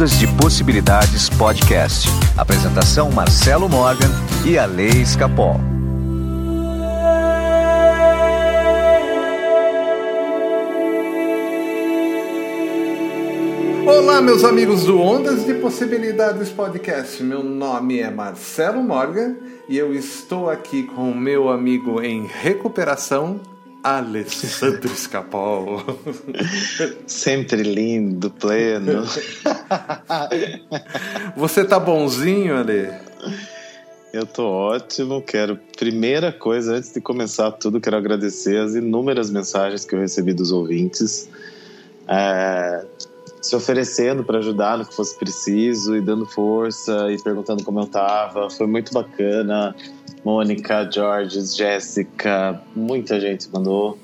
Ondas de Possibilidades Podcast. Apresentação Marcelo Morgan e a Lei Escapol. Olá, meus amigos do Ondas de Possibilidades Podcast. Meu nome é Marcelo Morgan e eu estou aqui com o meu amigo em recuperação, Alessandro Escapol. Sempre lindo, pleno. Você tá bonzinho, Ale? Eu tô ótimo. Quero, primeira coisa, antes de começar tudo, quero agradecer as inúmeras mensagens que eu recebi dos ouvintes. É, se oferecendo para ajudar no que fosse preciso e dando força e perguntando como eu tava. Foi muito bacana. Mônica, George, Jéssica, muita gente mandou.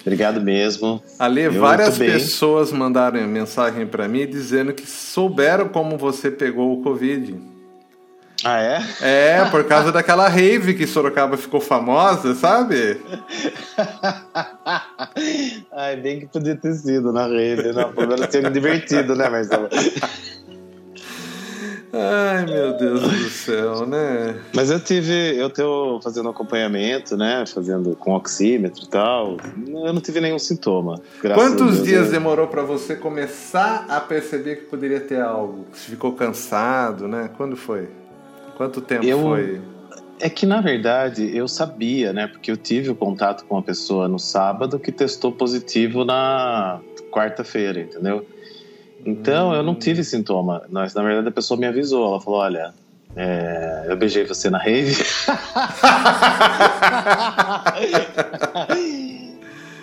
Obrigado mesmo. Ali, várias pessoas mandaram mensagem para mim dizendo que souberam como você pegou o Covid. Ah, é? É, por causa daquela rave que Sorocaba ficou famosa, sabe? Ai, bem que podia ter sido na rave. Não, pelo menos ter me divertido, né, Marcelo? Ai, meu Deus do céu, né? Mas eu tive, eu tô fazendo acompanhamento, né? Fazendo com oxímetro e tal. Eu não tive nenhum sintoma. Quantos dias demorou para você começar a perceber que poderia ter algo? Você ficou cansado, né? Quando foi? Quanto tempo eu... foi? É que na verdade eu sabia, né? Porque eu tive o contato com uma pessoa no sábado que testou positivo na quarta-feira, entendeu? Então, eu não tive sintoma. Mas, na verdade, a pessoa me avisou. Ela falou: olha, é, eu beijei você na rave.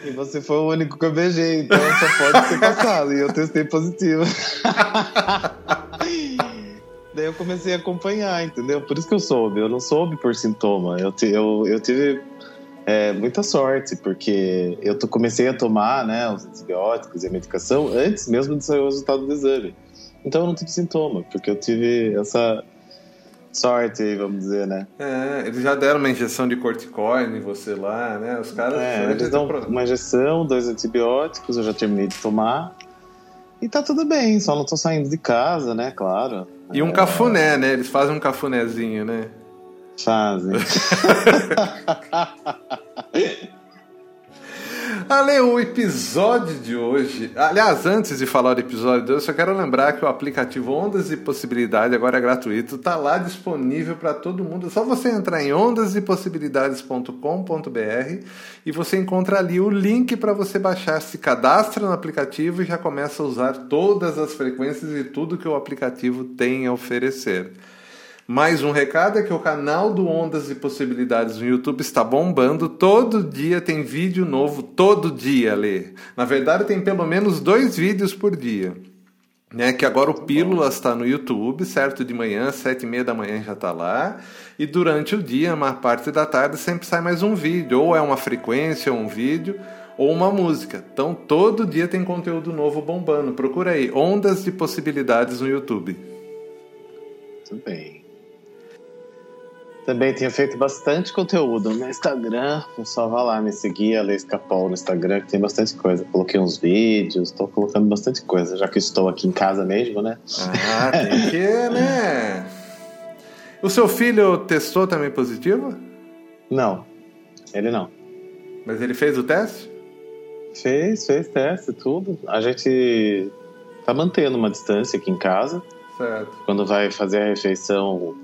e você foi o único que eu beijei, então só pode ter passado. E eu testei positivo. Daí eu comecei a acompanhar, entendeu? Por isso que eu soube. Eu não soube por sintoma. Eu, eu, eu tive é, muita sorte, porque eu comecei a tomar né, os antibióticos e a medicação antes mesmo de sair o resultado do exame. Então eu não tive sintoma, porque eu tive essa sorte aí, vamos dizer, né? É, eles já deram uma injeção de corticoide você lá, né? Os caras. É, eles dão uma injeção, dois antibióticos, eu já terminei de tomar. E tá tudo bem, só não tô saindo de casa, né? Claro. E um é... cafuné, né? Eles fazem um cafunézinho, né? Fazem. Ale, o episódio de hoje. Aliás, antes de falar do episódio de hoje, só quero lembrar que o aplicativo Ondas e Possibilidade agora é gratuito, está lá disponível para todo mundo. É só você entrar em ondasepossibilidades.com.br e você encontra ali o link para você baixar, se cadastra no aplicativo e já começa a usar todas as frequências e tudo que o aplicativo tem a oferecer. Mais um recado é que o canal do Ondas e Possibilidades no YouTube está bombando. Todo dia tem vídeo novo, todo dia, Lê. Na verdade, tem pelo menos dois vídeos por dia. Né, que agora o Pílulas está no YouTube, certo? De manhã, sete e meia da manhã já está lá. E durante o dia, a maior parte da tarde, sempre sai mais um vídeo. Ou é uma frequência, ou um vídeo, ou uma música. Então, todo dia tem conteúdo novo bombando. Procura aí, Ondas de Possibilidades no YouTube. Muito bem. Também tinha feito bastante conteúdo no Instagram. Só vá lá me seguir, a Lei Escapol no Instagram, que tem bastante coisa. Coloquei uns vídeos, estou colocando bastante coisa, já que estou aqui em casa mesmo, né? Ah, tem que, né? O seu filho testou também positivo? Não, ele não. Mas ele fez o teste? Fez, fez teste, tudo. A gente tá mantendo uma distância aqui em casa. Certo. Quando vai fazer a refeição,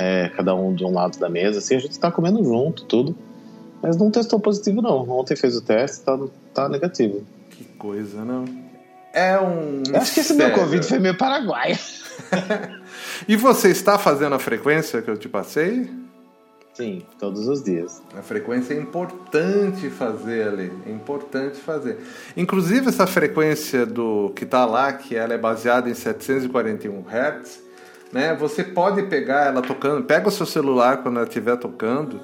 é, cada um de um lado da mesa, assim, a gente tá comendo junto, tudo. Mas não testou positivo, não. Ontem fez o teste, tá, tá negativo. Que coisa, não? É um. Eu acho que esse meu Covid foi meio paraguaio. e você está fazendo a frequência que eu te passei? Sim, todos os dias. A frequência é importante fazer ali, é importante fazer. Inclusive essa frequência do que está lá, que ela é baseada em 741 Hz, né? Você pode pegar ela tocando, pega o seu celular quando ela estiver tocando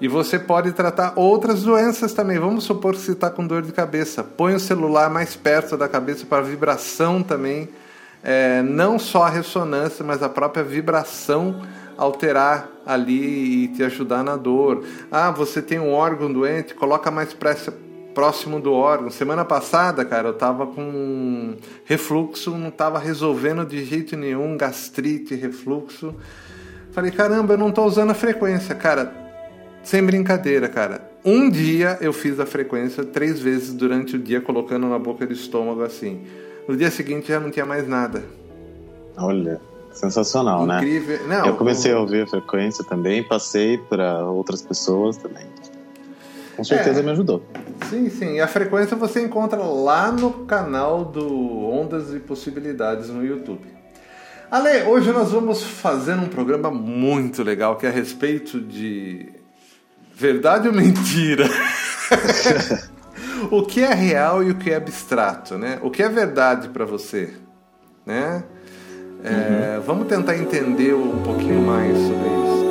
e você pode tratar outras doenças também. Vamos supor que você está com dor de cabeça, põe o celular mais perto da cabeça para vibração também, é, não só a ressonância, mas a própria vibração alterar ali e te ajudar na dor. Ah, você tem um órgão doente, coloca mais próximo do órgão. Semana passada, cara, eu tava com refluxo, não tava resolvendo de jeito nenhum, gastrite, refluxo. Falei, caramba, eu não tô usando a frequência, cara. Sem brincadeira, cara. Um dia eu fiz a frequência três vezes durante o dia, colocando na boca do estômago assim. No dia seguinte já não tinha mais nada. Olha, sensacional, né? Incrível. né? Não, eu comecei a ouvir a frequência também, passei para outras pessoas também. Com certeza é, me ajudou. Sim, sim. E a frequência você encontra lá no canal do Ondas e Possibilidades no YouTube. Ale, hoje nós vamos fazer um programa muito legal que é a respeito de verdade ou mentira. o que é real e o que é abstrato, né? O que é verdade para você, né? É, uhum. Vamos tentar entender um pouquinho mais sobre isso.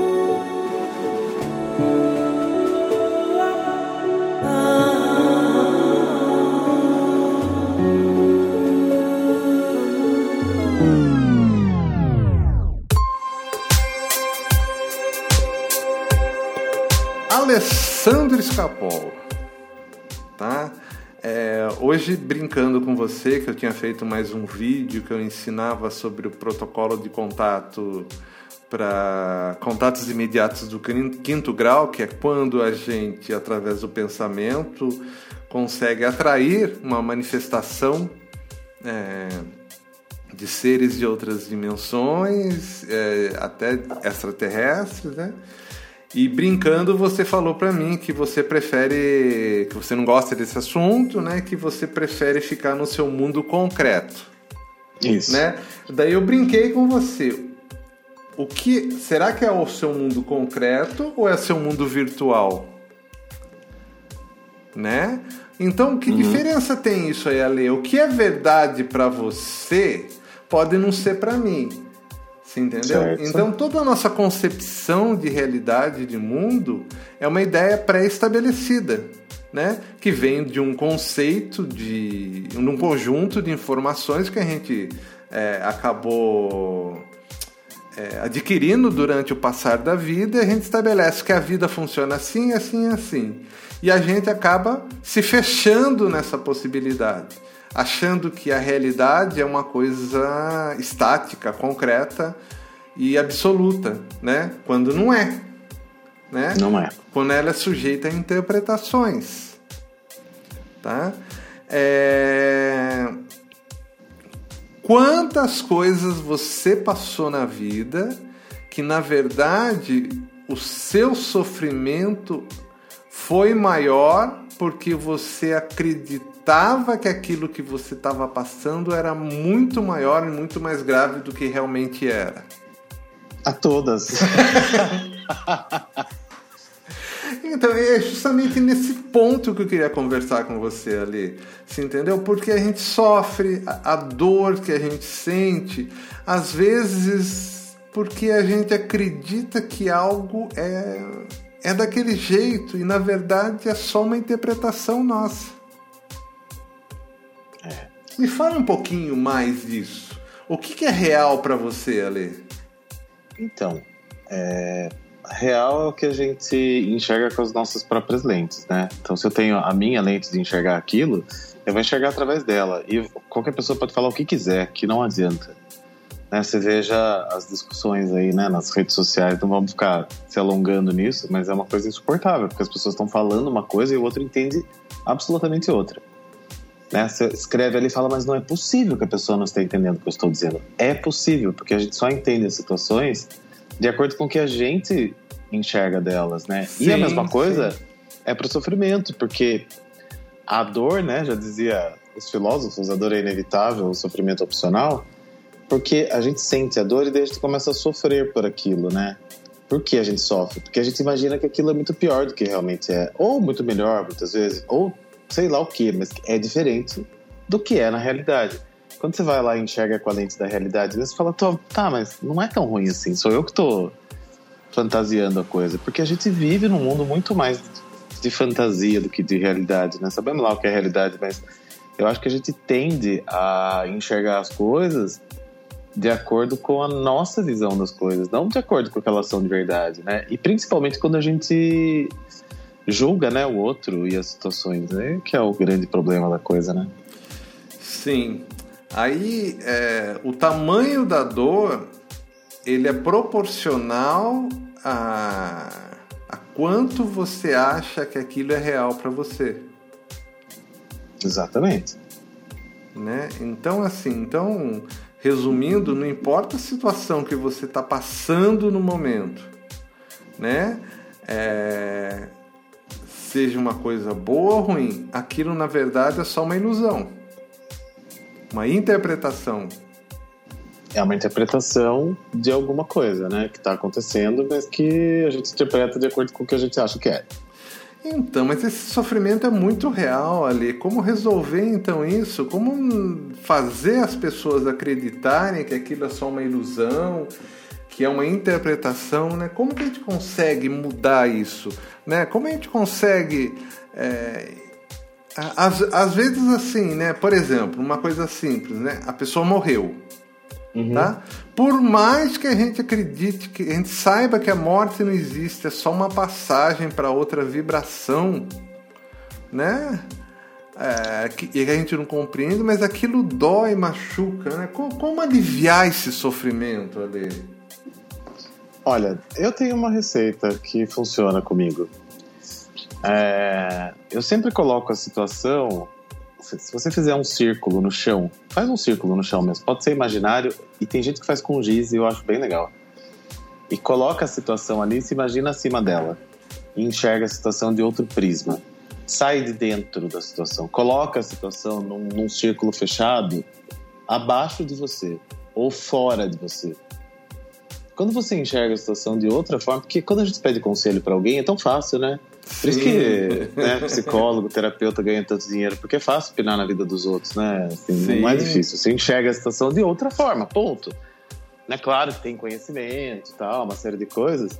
Alessandro Escapol, tá? É, hoje, brincando com você, que eu tinha feito mais um vídeo que eu ensinava sobre o protocolo de contato para contatos imediatos do quinto grau, que é quando a gente, através do pensamento, consegue atrair uma manifestação é, de seres de outras dimensões, é, até extraterrestres, né? E brincando, você falou para mim que você prefere, que você não gosta desse assunto, né? Que você prefere ficar no seu mundo concreto. Isso. Né? Daí eu brinquei com você. O que será que é o seu mundo concreto ou é seu mundo virtual? Né? Então, que uhum. diferença tem isso aí, Ale? O que é verdade para você pode não ser para mim. Você entendeu? Certo. Então toda a nossa concepção de realidade de mundo é uma ideia pré-estabelecida, né? Que vem de um conceito de um conjunto de informações que a gente é, acabou é, adquirindo durante o passar da vida. E a gente estabelece que a vida funciona assim, assim, assim, e a gente acaba se fechando nessa possibilidade achando que a realidade é uma coisa estática, concreta e absoluta, né? Quando não é, né? Não é. Quando ela é sujeita a interpretações, tá? É... Quantas coisas você passou na vida que na verdade o seu sofrimento foi maior porque você acreditava que aquilo que você estava passando era muito maior e muito mais grave do que realmente era. A todas. Então, é justamente nesse ponto que eu queria conversar com você ali. Você entendeu? Porque a gente sofre, a, dor que a gente sente, às vezes porque a gente acredita que algo é é daquele jeito e na verdade é só uma interpretação nossa. Me fala um pouquinho mais disso. O que, que é real para você, Ale? Então, é... real é o que a gente enxerga com as nossas próprias lentes, né? Então, se eu tenho a minha lente de enxergar aquilo, eu vou enxergar através dela. E qualquer pessoa pode falar o que quiser, que não adianta né, você veja as discussões aí né, nas redes sociais, não vamos ficar se alongando nisso, mas é uma coisa insuportável, porque as pessoas estão falando uma coisa e o outro entende absolutamente outra. Né? Você escreve ali e fala, mas não é possível que a pessoa não esteja entendendo o que eu estou dizendo. É possível, porque a gente só entende as situações de acordo com o que a gente enxerga delas, né? Sim, e a mesma coisa sim. é para o sofrimento, porque a dor, né, já dizia os filósofos, a dor é inevitável, o sofrimento é opcional. Porque a gente sente a dor e a gente começa a sofrer por aquilo, né? Por que a gente sofre? Porque a gente imagina que aquilo é muito pior do que realmente é. Ou muito melhor, muitas vezes. Ou sei lá o que, mas é diferente do que é na realidade. Quando você vai lá e enxerga com a lente da realidade, você fala, tá, mas não é tão ruim assim. Sou eu que tô fantasiando a coisa. Porque a gente vive num mundo muito mais de fantasia do que de realidade, né? Sabemos lá o que é realidade, mas eu acho que a gente tende a enxergar as coisas de acordo com a nossa visão das coisas, não de acordo com o que elas são de verdade, né? E principalmente quando a gente julga, né, o outro e as situações. É que é o grande problema da coisa, né? Sim. Aí é, o tamanho da dor ele é proporcional a, a quanto você acha que aquilo é real para você. Exatamente. Né? Então assim, então resumindo, não importa a situação que você está passando no momento, né? É, seja uma coisa boa ou ruim, aquilo na verdade é só uma ilusão uma interpretação. É uma interpretação de alguma coisa, né? Que está acontecendo, mas que a gente interpreta de acordo com o que a gente acha que é. Então, mas esse sofrimento é muito real ali. Como resolver então isso? Como fazer as pessoas acreditarem que aquilo é só uma ilusão, que é uma interpretação, né? Como que a gente consegue mudar isso, né? Como a gente consegue é, às, às vezes assim, né? Por exemplo, uma coisa simples, né? A pessoa morreu. Uhum. Tá? Por mais que a gente acredite, que a gente saiba que a morte não existe, é só uma passagem para outra vibração, né? É, que, e que a gente não compreende, mas aquilo dói, machuca, né? Como, como aliviar esse sofrimento ali? Olha, eu tenho uma receita que funciona comigo. É, eu sempre coloco a situação. Se você fizer um círculo no chão, faz um círculo no chão mesmo. Pode ser imaginário e tem gente que faz com giz e eu acho bem legal. E coloca a situação ali e se imagina acima dela. E enxerga a situação de outro prisma. Sai de dentro da situação. Coloca a situação num, num círculo fechado abaixo de você ou fora de você. Quando você enxerga a situação de outra forma, porque quando a gente pede conselho para alguém é tão fácil, né? Por isso que né, psicólogo, terapeuta ganha tanto dinheiro, porque é fácil opinar na vida dos outros, né? Assim, não é difícil. Você enxerga a situação de outra forma, ponto. É claro que tem conhecimento tal, uma série de coisas,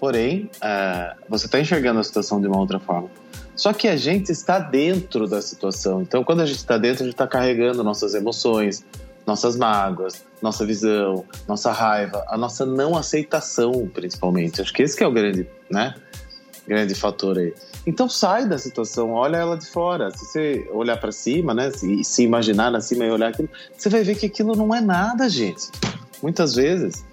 porém, uh, você está enxergando a situação de uma outra forma. Só que a gente está dentro da situação. Então, quando a gente está dentro, a gente está carregando nossas emoções, nossas mágoas, nossa visão, nossa raiva, a nossa não aceitação, principalmente. Acho que esse que é o grande, né? grande fator aí. Então sai da situação, olha ela de fora. Se você olhar para cima, né, se, se imaginar na cima e olhar aquilo, você vai ver que aquilo não é nada, gente. Muitas vezes,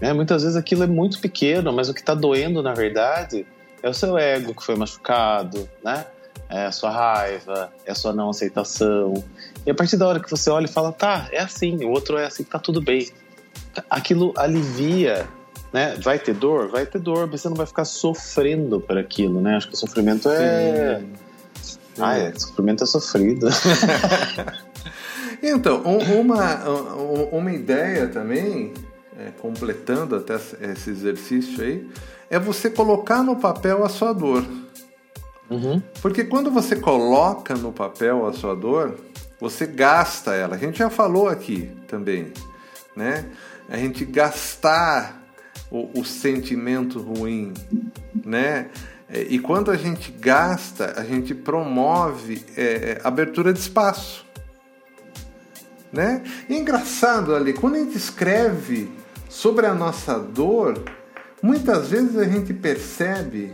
né, muitas vezes aquilo é muito pequeno, mas o que está doendo na verdade é o seu ego que foi machucado, né? É a sua raiva, é a sua não aceitação. E a partir da hora que você olha e fala, tá, é assim, o outro é assim, tá tudo bem. Aquilo alivia né? Vai ter dor? Vai ter dor, mas você não vai ficar sofrendo por aquilo, né? Acho que o sofrimento é. Sim. Ah, é. Sofrimento é sofrido. então, uma, uma ideia também, é, completando até esse exercício aí, é você colocar no papel a sua dor. Uhum. Porque quando você coloca no papel a sua dor, você gasta ela. A gente já falou aqui também, né? A gente gastar o, o sentimento ruim, né? É, e quando a gente gasta, a gente promove é, é, abertura de espaço. Né? É engraçado ali, quando a gente escreve sobre a nossa dor, muitas vezes a gente percebe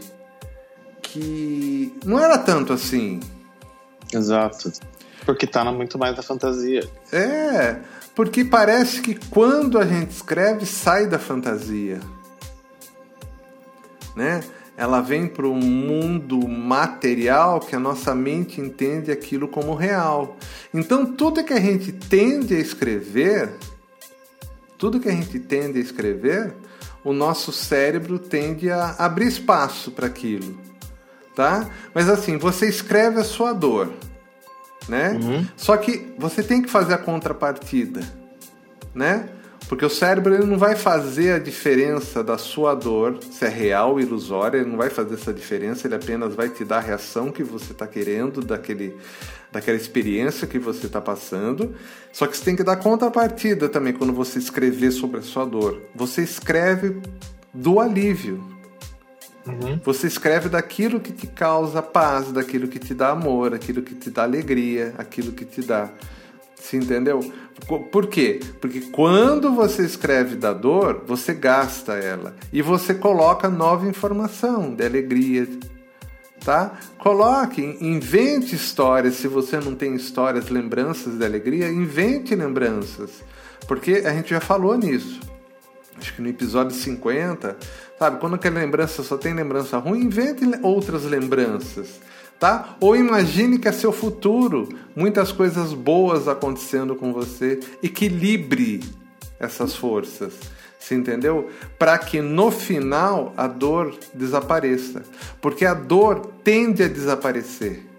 que não era tanto assim. Exato. Porque está muito mais na fantasia. É, porque parece que quando a gente escreve, sai da fantasia. Né? Ela vem para o mundo material que a nossa mente entende aquilo como real. Então, tudo que a gente tende a escrever, tudo que a gente tende a escrever, o nosso cérebro tende a abrir espaço para aquilo, tá? Mas assim, você escreve a sua dor, né? Uhum. Só que você tem que fazer a contrapartida, né? Porque o cérebro ele não vai fazer a diferença da sua dor, se é real ou ilusória, ele não vai fazer essa diferença, ele apenas vai te dar a reação que você está querendo daquele, daquela experiência que você está passando. Só que você tem que dar contrapartida também quando você escrever sobre a sua dor. Você escreve do alívio, Uhum. Você escreve daquilo que te causa paz, daquilo que te dá amor, aquilo que te dá alegria, aquilo que te dá. Se entendeu? Por quê? Porque quando você escreve da dor, você gasta ela e você coloca nova informação de alegria, tá? Coloque, invente histórias. Se você não tem histórias, lembranças de alegria, invente lembranças. Porque a gente já falou nisso. Acho que no episódio 50, sabe? Quando aquela lembrança só tem lembrança ruim, invente outras lembranças. Tá? Ou imagine que é seu futuro, muitas coisas boas acontecendo com você, equilibre essas forças. Você entendeu? Para que no final a dor desapareça. Porque a dor tende a desaparecer.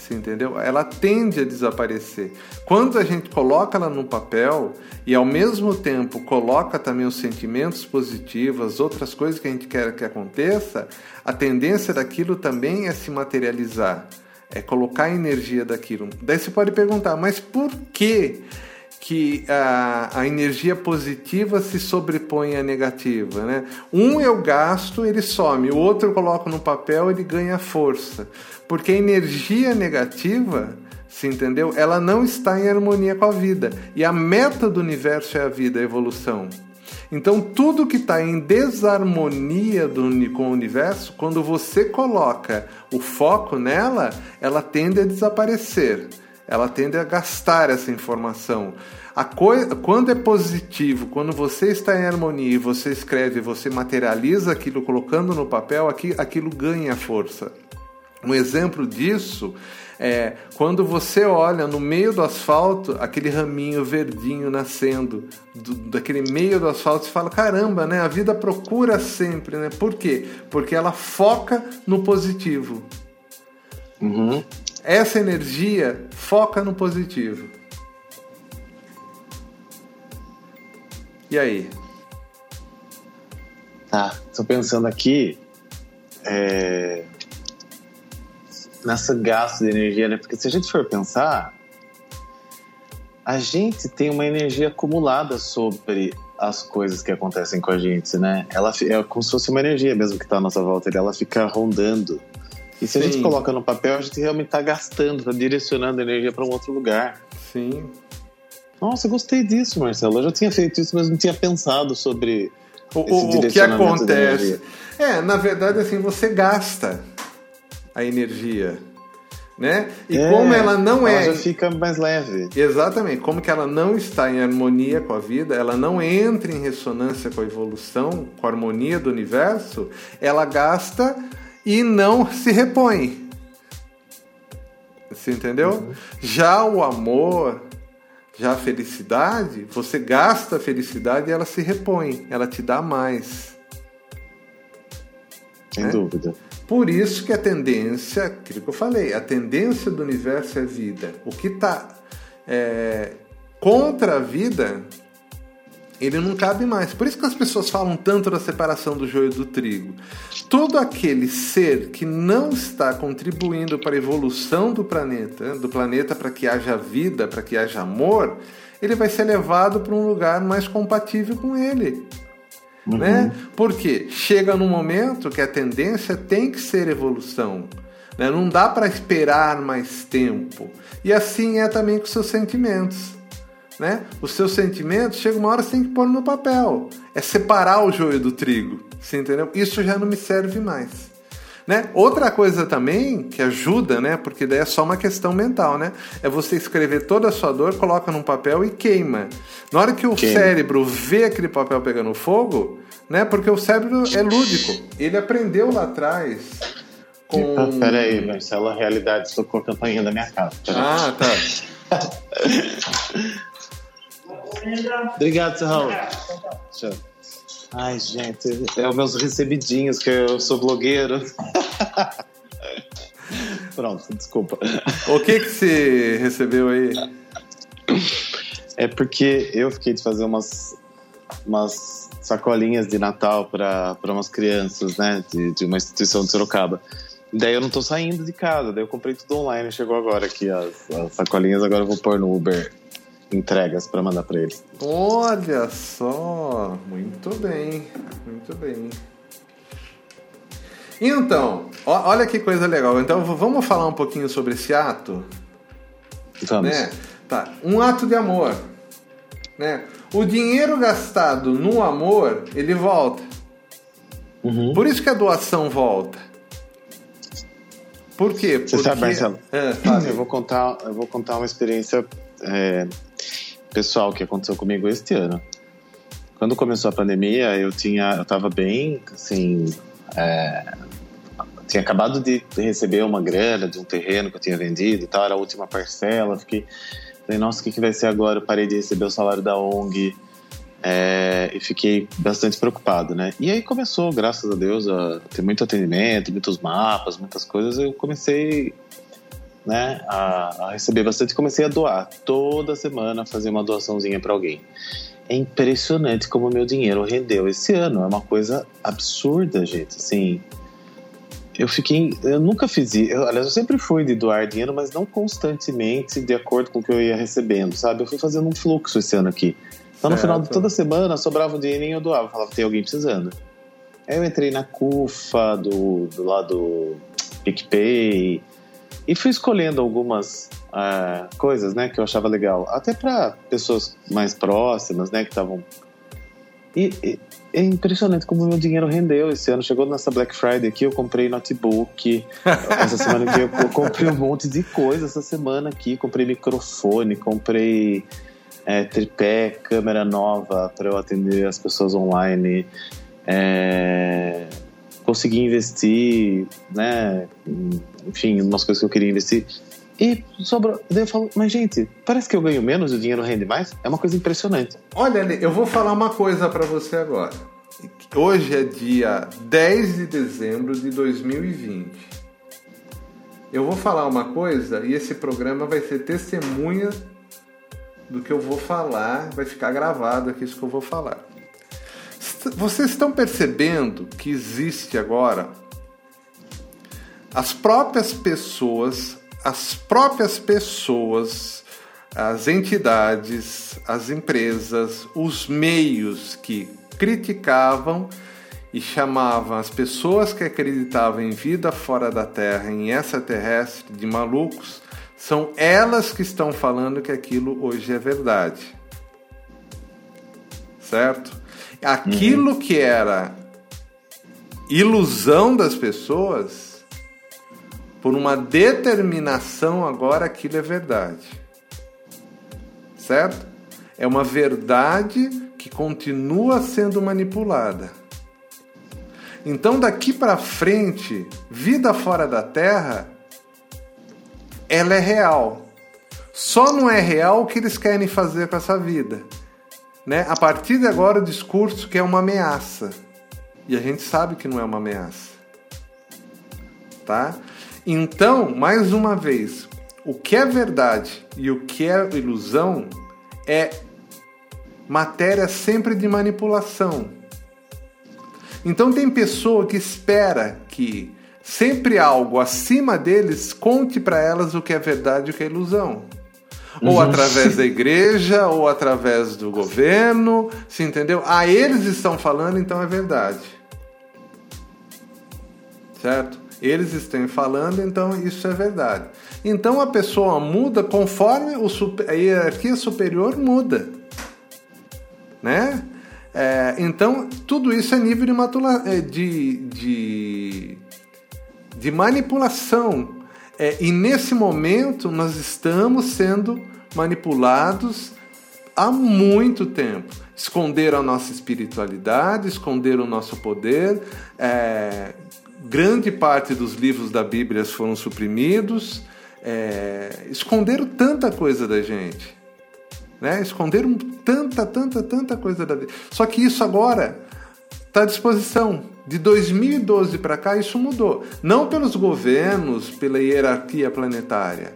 Você entendeu? Ela tende a desaparecer. Quando a gente coloca ela no papel e ao mesmo tempo coloca também os sentimentos positivos, outras coisas que a gente quer que aconteça, a tendência daquilo também é se materializar, é colocar a energia daquilo. Daí você pode perguntar, mas por que que a, a energia positiva se sobrepõe à negativa. Né? Um eu gasto, ele some, o outro eu coloco no papel, ele ganha força. Porque a energia negativa, se entendeu? Ela não está em harmonia com a vida. E a meta do universo é a vida, a evolução. Então, tudo que está em desarmonia do, com o universo, quando você coloca o foco nela, ela tende a desaparecer ela tende a gastar essa informação. A coisa, quando é positivo, quando você está em harmonia e você escreve, você materializa aquilo colocando no papel, aquilo ganha força. Um exemplo disso é quando você olha no meio do asfalto aquele raminho verdinho nascendo do, daquele meio do asfalto e fala caramba, né? A vida procura sempre, né? Por quê? Porque ela foca no positivo. Uhum. Essa energia foca no positivo. E aí? Tá, tô pensando aqui é, nessa gasto de energia, né? Porque se a gente for pensar, a gente tem uma energia acumulada sobre as coisas que acontecem com a gente, né? Ela é como se fosse uma energia mesmo que está à nossa volta, ela fica rondando. E se Sim. a gente coloca no papel, a gente realmente está gastando, está direcionando energia para um outro lugar. Sim. Nossa, gostei disso, Marcelo. Eu já tinha feito isso, mas não tinha pensado sobre o, o, o que acontece. É, na verdade, assim, você gasta a energia. Né? E é, como ela não ela é. já fica mais leve. Exatamente. Como que ela não está em harmonia com a vida, ela não entra em ressonância com a evolução, com a harmonia do universo, ela gasta e não se repõe. Você entendeu? Uhum. Já o amor, já a felicidade, você gasta a felicidade e ela se repõe, ela te dá mais. Sem né? dúvida. Por isso que a tendência, aquilo que eu falei, a tendência do universo é vida. O que está é, contra a vida ele não cabe mais. Por isso que as pessoas falam tanto da separação do joio do trigo. Todo aquele ser que não está contribuindo para a evolução do planeta, do planeta para que haja vida, para que haja amor, ele vai ser levado para um lugar mais compatível com ele. Uhum. Né? Porque chega num momento que a tendência tem que ser evolução. Né? Não dá para esperar mais tempo. E assim é também com seus sentimentos né? Os seus sentimentos, chega uma hora você tem que pôr no papel. É separar o joio do trigo, você entendeu? Isso já não me serve mais. Né? Outra coisa também que ajuda, né? Porque daí é só uma questão mental, né? É você escrever toda a sua dor, coloca num papel e queima. Na hora que o queima. cérebro vê aquele papel pegando fogo, né? Porque o cérebro é lúdico. Ele aprendeu lá atrás com. Ah, peraí, Marcelo, a realidade tocou a campainha da minha casa. Peraí. Ah, tá. Obrigado, seu Raul. Tchau. Ai, gente, é os meus recebidinhos, que eu sou blogueiro. Pronto, desculpa. O que que você recebeu aí? É porque eu fiquei de fazer umas, umas sacolinhas de Natal para umas crianças, né, de, de uma instituição de Sorocaba. Daí eu não tô saindo de casa, daí eu comprei tudo online, chegou agora aqui as, as sacolinhas, agora eu vou pôr no Uber entregas para mandar para eles. Olha só, muito bem, muito bem. Então, olha que coisa legal. Então, vamos falar um pouquinho sobre esse ato? Vamos. Né? Tá. Um ato de amor. Né? O dinheiro gastado no amor, ele volta. Uhum. Por isso que a doação volta. Por quê? Você Porque... sabe, Marcelo? É, eu vou contar, eu vou contar uma experiência é, pessoal que aconteceu comigo este ano. Quando começou a pandemia, eu tinha, eu estava bem, assim, é, tinha acabado de receber uma grana de um terreno que eu tinha vendido e tal, era a última parcela, fiquei, falei, nossa, o que, que vai ser agora? Eu parei de receber o salário da ONG é, e fiquei bastante preocupado, né? E aí começou, graças a Deus, a ter muito atendimento, muitos mapas, muitas coisas, eu comecei né, a, a receber bastante, comecei a doar toda semana, fazer uma doaçãozinha para alguém. É impressionante como o meu dinheiro rendeu esse ano. É uma coisa absurda, gente. Assim, eu fiquei. Eu nunca fiz isso. Eu, aliás, eu sempre fui de doar dinheiro, mas não constantemente de acordo com o que eu ia recebendo, sabe? Eu fui fazendo um fluxo esse ano aqui. Então, no final de toda semana, sobrava um dinheirinho eu doava. Falava, tem alguém precisando. Aí eu entrei na CUFA, do, do lado PicPay, e fui escolhendo algumas uh, coisas, né, que eu achava legal, até para pessoas mais próximas, né, que estavam. E, e, é impressionante como meu dinheiro rendeu esse ano. Chegou nessa Black Friday aqui, eu comprei notebook. essa semana aqui eu comprei um monte de coisa. Essa semana aqui, comprei microfone, comprei é, tripé, câmera nova para eu atender as pessoas online. É, consegui investir, né? Enfim, umas coisas que eu queria investir. E sobrou. Daí eu falo, mas gente, parece que eu ganho menos e o dinheiro rende mais? É uma coisa impressionante. Olha, eu vou falar uma coisa para você agora. Hoje é dia 10 de dezembro de 2020. Eu vou falar uma coisa e esse programa vai ser testemunha do que eu vou falar, vai ficar gravado aqui isso que eu vou falar. Vocês estão percebendo que existe agora as próprias pessoas, as próprias pessoas, as entidades, as empresas, os meios que criticavam e chamavam as pessoas que acreditavam em vida fora da Terra, em extraterrestre, de malucos, são elas que estão falando que aquilo hoje é verdade. Certo? Aquilo uhum. que era ilusão das pessoas, por uma determinação, agora aquilo é verdade. Certo? É uma verdade que continua sendo manipulada. Então, daqui para frente, vida fora da Terra, ela é real. Só não é real o que eles querem fazer com essa vida né? A partir de agora o discurso que é uma ameaça. E a gente sabe que não é uma ameaça. Tá? Então, mais uma vez, o que é verdade e o que é ilusão é matéria sempre de manipulação. Então tem pessoa que espera que sempre algo acima deles conte para elas o que é verdade e o que é ilusão. Ou uhum. através da igreja, ou através do governo, se entendeu? Ah, eles estão falando, então é verdade. Certo? Eles estão falando, então isso é verdade. Então a pessoa muda conforme o super, a hierarquia superior muda. Né? É, então, tudo isso é nível de, matula, é, de, de, de manipulação é, e nesse momento nós estamos sendo manipulados há muito tempo. Esconderam a nossa espiritualidade, esconderam o nosso poder. É, grande parte dos livros da Bíblia foram suprimidos. É, esconderam tanta coisa da gente. Né? Esconderam tanta, tanta, tanta coisa da vida. Só que isso agora está à disposição. De 2012 para cá, isso mudou. Não pelos governos, pela hierarquia planetária,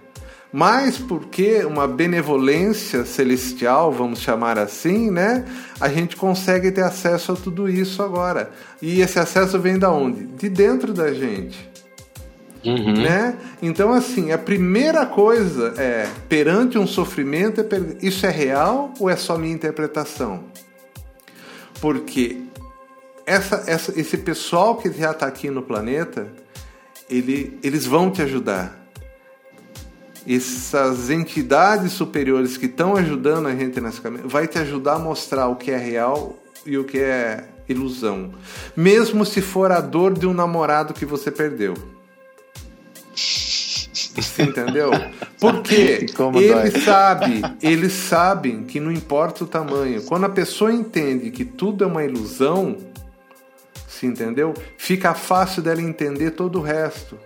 mas porque uma benevolência celestial, vamos chamar assim, né? A gente consegue ter acesso a tudo isso agora. E esse acesso vem da onde? De dentro da gente. Uhum. Né? Então, assim, a primeira coisa é, perante um sofrimento, é, isso é real ou é só minha interpretação? Porque essa, essa, esse pessoal que já está aqui no planeta, ele, eles vão te ajudar. Essas entidades superiores que estão ajudando a gente nesse caminho, vai te ajudar a mostrar o que é real e o que é ilusão. Mesmo se for a dor de um namorado que você perdeu. Entendeu? Porque eles sabem, eles sabem que não importa o tamanho. Quando a pessoa entende que tudo é uma ilusão, se entendeu? Fica fácil dela entender todo o resto.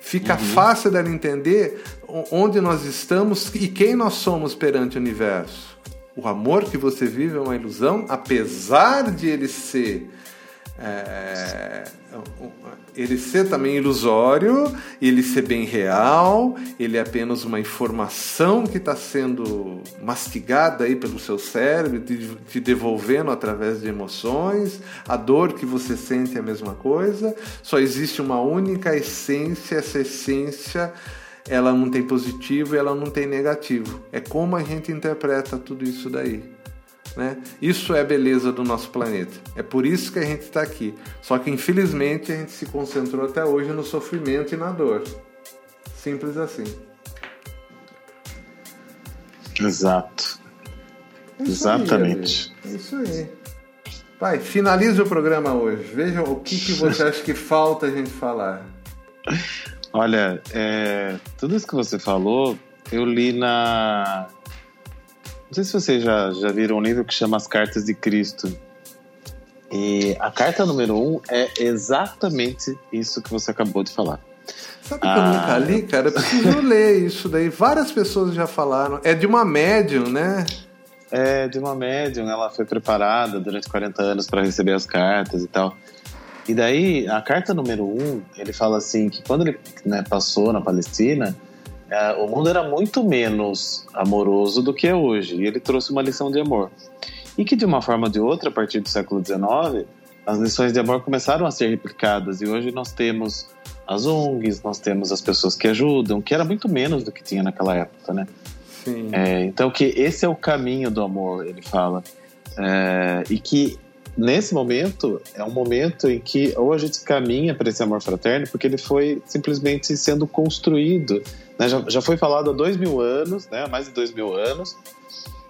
Fica uhum. fácil dela entender onde nós estamos e quem nós somos perante o universo. O amor que você vive é uma ilusão, apesar de ele ser é, ele ser também ilusório, ele ser bem real, ele é apenas uma informação que está sendo mastigada aí pelo seu cérebro, te, te devolvendo através de emoções, a dor que você sente é a mesma coisa, só existe uma única essência, essa essência ela não tem positivo e ela não tem negativo. É como a gente interpreta tudo isso daí. Né? Isso é a beleza do nosso planeta. É por isso que a gente está aqui. Só que infelizmente a gente se concentrou até hoje no sofrimento e na dor. Simples assim. Exato. É Exatamente. Aí, é isso aí. Pai, finalize o programa hoje. Veja o que, que você acha que falta a gente falar. Olha, é, tudo isso que você falou, eu li na não sei se vocês já, já viram um livro que chama As Cartas de Cristo. E a carta número um é exatamente isso que você acabou de falar. Sabe que ah, eu nunca li, cara? Eu preciso ler isso daí. Várias pessoas já falaram. É de uma médium, né? É, de uma médium. Ela foi preparada durante 40 anos para receber as cartas e tal. E daí, a carta número um, ele fala assim: que quando ele né, passou na Palestina, é, o mundo era muito menos amoroso do que é hoje. E ele trouxe uma lição de amor. E que, de uma forma ou de outra, a partir do século XIX, as lições de amor começaram a ser replicadas. E hoje nós temos as ONGs, nós temos as pessoas que ajudam, que era muito menos do que tinha naquela época, né? É, então, que esse é o caminho do amor, ele fala. É, e que nesse momento é um momento em que ou a gente caminha para esse amor fraterno porque ele foi simplesmente sendo construído né? Já, já foi falado há dois mil anos, né? há mais de dois mil anos.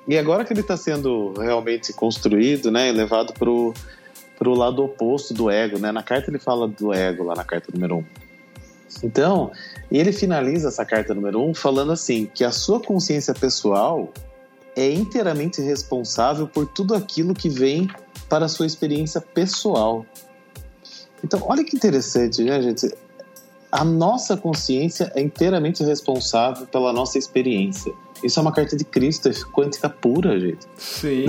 E agora que ele está sendo realmente construído, né, levado para o lado oposto do ego, né? Na carta ele fala do ego, lá na carta número um. Então, ele finaliza essa carta número um falando assim, que a sua consciência pessoal é inteiramente responsável por tudo aquilo que vem para a sua experiência pessoal. Então, olha que interessante, né, gente? A nossa consciência é inteiramente responsável pela nossa experiência. Isso é uma carta de Cristo, é quântica pura, gente. Sim.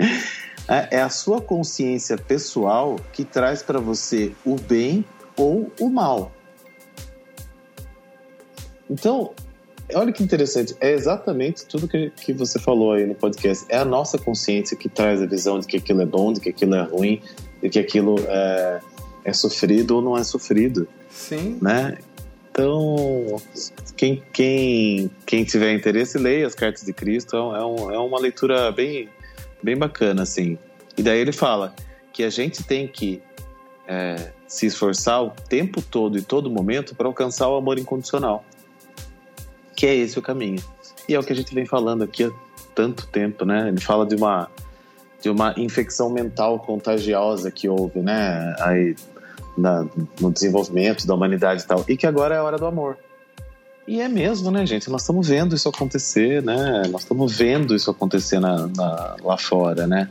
é, é a sua consciência pessoal que traz para você o bem ou o mal. Então, olha que interessante, é exatamente tudo que, que você falou aí no podcast. É a nossa consciência que traz a visão de que aquilo é bom, de que aquilo é ruim, de que aquilo é, é sofrido ou não é sofrido. Sim. Né? Então, quem, quem, quem tiver interesse, leia as Cartas de Cristo. É, um, é uma leitura bem, bem bacana, assim. E daí ele fala que a gente tem que é, se esforçar o tempo todo e todo momento para alcançar o amor incondicional. Que é esse o caminho. E é o que a gente vem falando aqui há tanto tempo, né? Ele fala de uma de uma infecção mental contagiosa que houve, né? Aí na, no desenvolvimento da humanidade e tal, e que agora é a hora do amor. E é mesmo, né, gente? Nós estamos vendo isso acontecer, né? Nós estamos vendo isso acontecer na, na, lá fora, né?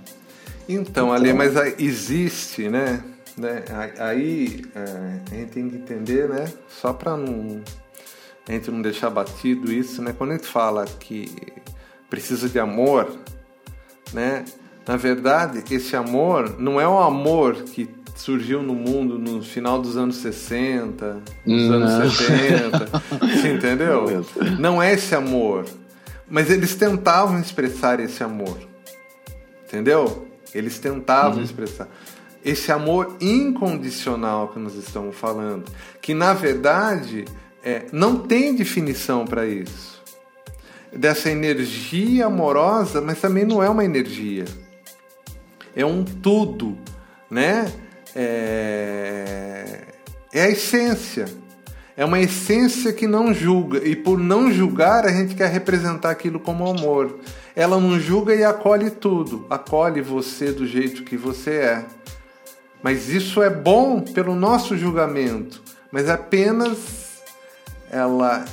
Então, então, ali, mas existe, né? né? Aí é, a gente tem que entender, né? Só para não a gente não deixar batido isso, né? Quando a gente fala que precisa de amor, né? Na verdade, esse amor não é o amor que surgiu no mundo no final dos anos 60, nos Não. anos 70. você entendeu? Não é esse amor. Mas eles tentavam expressar esse amor. Entendeu? Eles tentavam uhum. expressar. Esse amor incondicional que nós estamos falando. Que na verdade é, não tem definição para isso. Dessa energia amorosa, mas também não é uma energia. É um tudo, né? É, é a essência. É uma essência que não julga. E por não julgar, a gente quer representar aquilo como amor. Ela não julga e acolhe tudo. Acolhe você do jeito que você é. Mas isso é bom pelo nosso julgamento. Mas apenas ela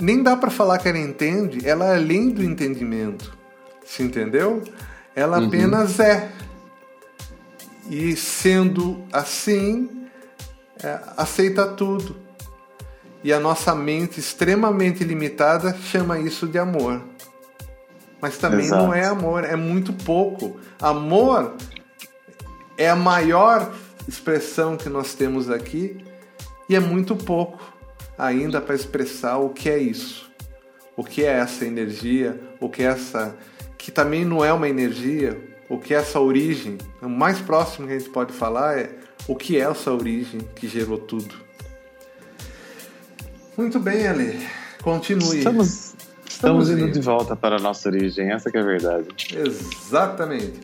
nem dá para falar que ela entende, ela é além do entendimento. Se entendeu? Ela uhum. apenas é. E sendo assim, é, aceita tudo. E a nossa mente extremamente limitada chama isso de amor. Mas também Exato. não é amor, é muito pouco. Amor é a maior expressão que nós temos aqui e é muito pouco ainda para expressar o que é isso. O que é essa energia, o que é essa que também não é uma energia, o que é essa origem. O mais próximo que a gente pode falar é o que é essa origem que gerou tudo. Muito bem, Ale. Continue. Estamos, estamos indo de volta para a nossa origem, essa é a verdade. Exatamente.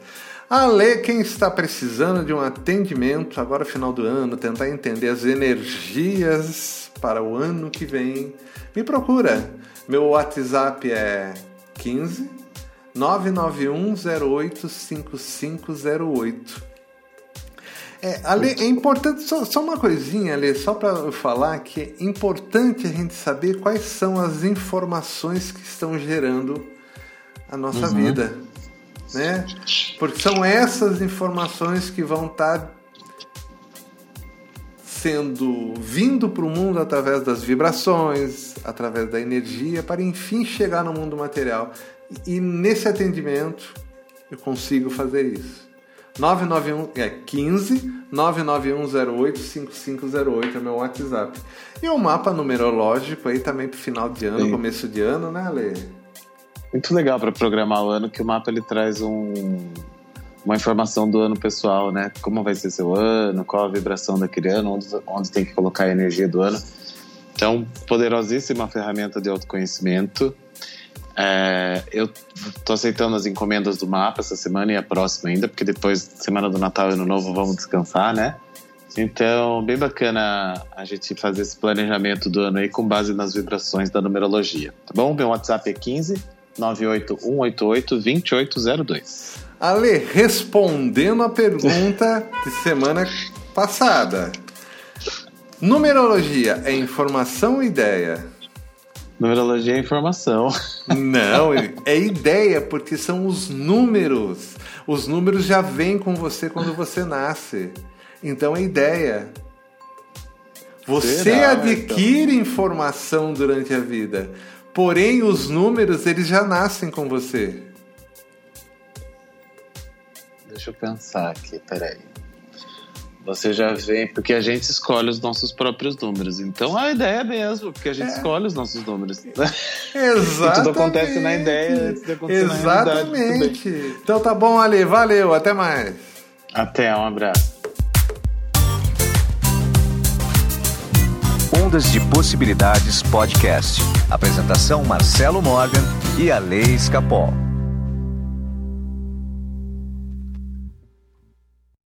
Ale, quem está precisando de um atendimento agora final do ano, tentar entender as energias para o ano que vem, me procura. Meu WhatsApp é 15 991085508. É, Ale, é importante, só, só uma coisinha, Ale, só para eu falar que é importante a gente saber quais são as informações que estão gerando a nossa uhum. vida. Né? Porque são essas informações que vão estar tá sendo vindo para o mundo através das vibrações, através da energia, para enfim chegar no mundo material. E, nesse atendimento eu consigo fazer isso. 991 é 15 99108 5508 é meu WhatsApp. E o mapa numerológico aí também para final de ano, Sim. começo de ano, né, Ale? Muito legal para programar o ano que o mapa ele traz um uma informação do ano pessoal, né? Como vai ser seu ano, qual a vibração daquele ano, onde, onde tem que colocar a energia do ano. Então, poderosíssima ferramenta de autoconhecimento. É, eu estou aceitando as encomendas do mapa essa semana e a próxima ainda, porque depois, semana do Natal e Ano Novo, vamos descansar, né? Então, bem bacana a gente fazer esse planejamento do ano aí com base nas vibrações da numerologia, tá bom? Meu WhatsApp é 15 98188 2802. Ale, respondendo a pergunta de semana passada. Numerologia é informação ou ideia? Numerologia é informação. Não, é ideia, porque são os números. Os números já vêm com você quando você nasce. Então é ideia. Você Será, adquire então? informação durante a vida. Porém, os números, eles já nascem com você. Deixa eu pensar aqui, peraí. Você já vem, porque a gente escolhe os nossos próprios números. Então a ideia é mesmo, porque a gente é. escolhe os nossos números. Exatamente. tudo acontece na ideia antes de acontecer Exatamente. Na então tá bom, Ali. Valeu. Até mais. Até, um abraço. Ondas de Possibilidades Podcast. Apresentação Marcelo Morgan e a Lei Escapol.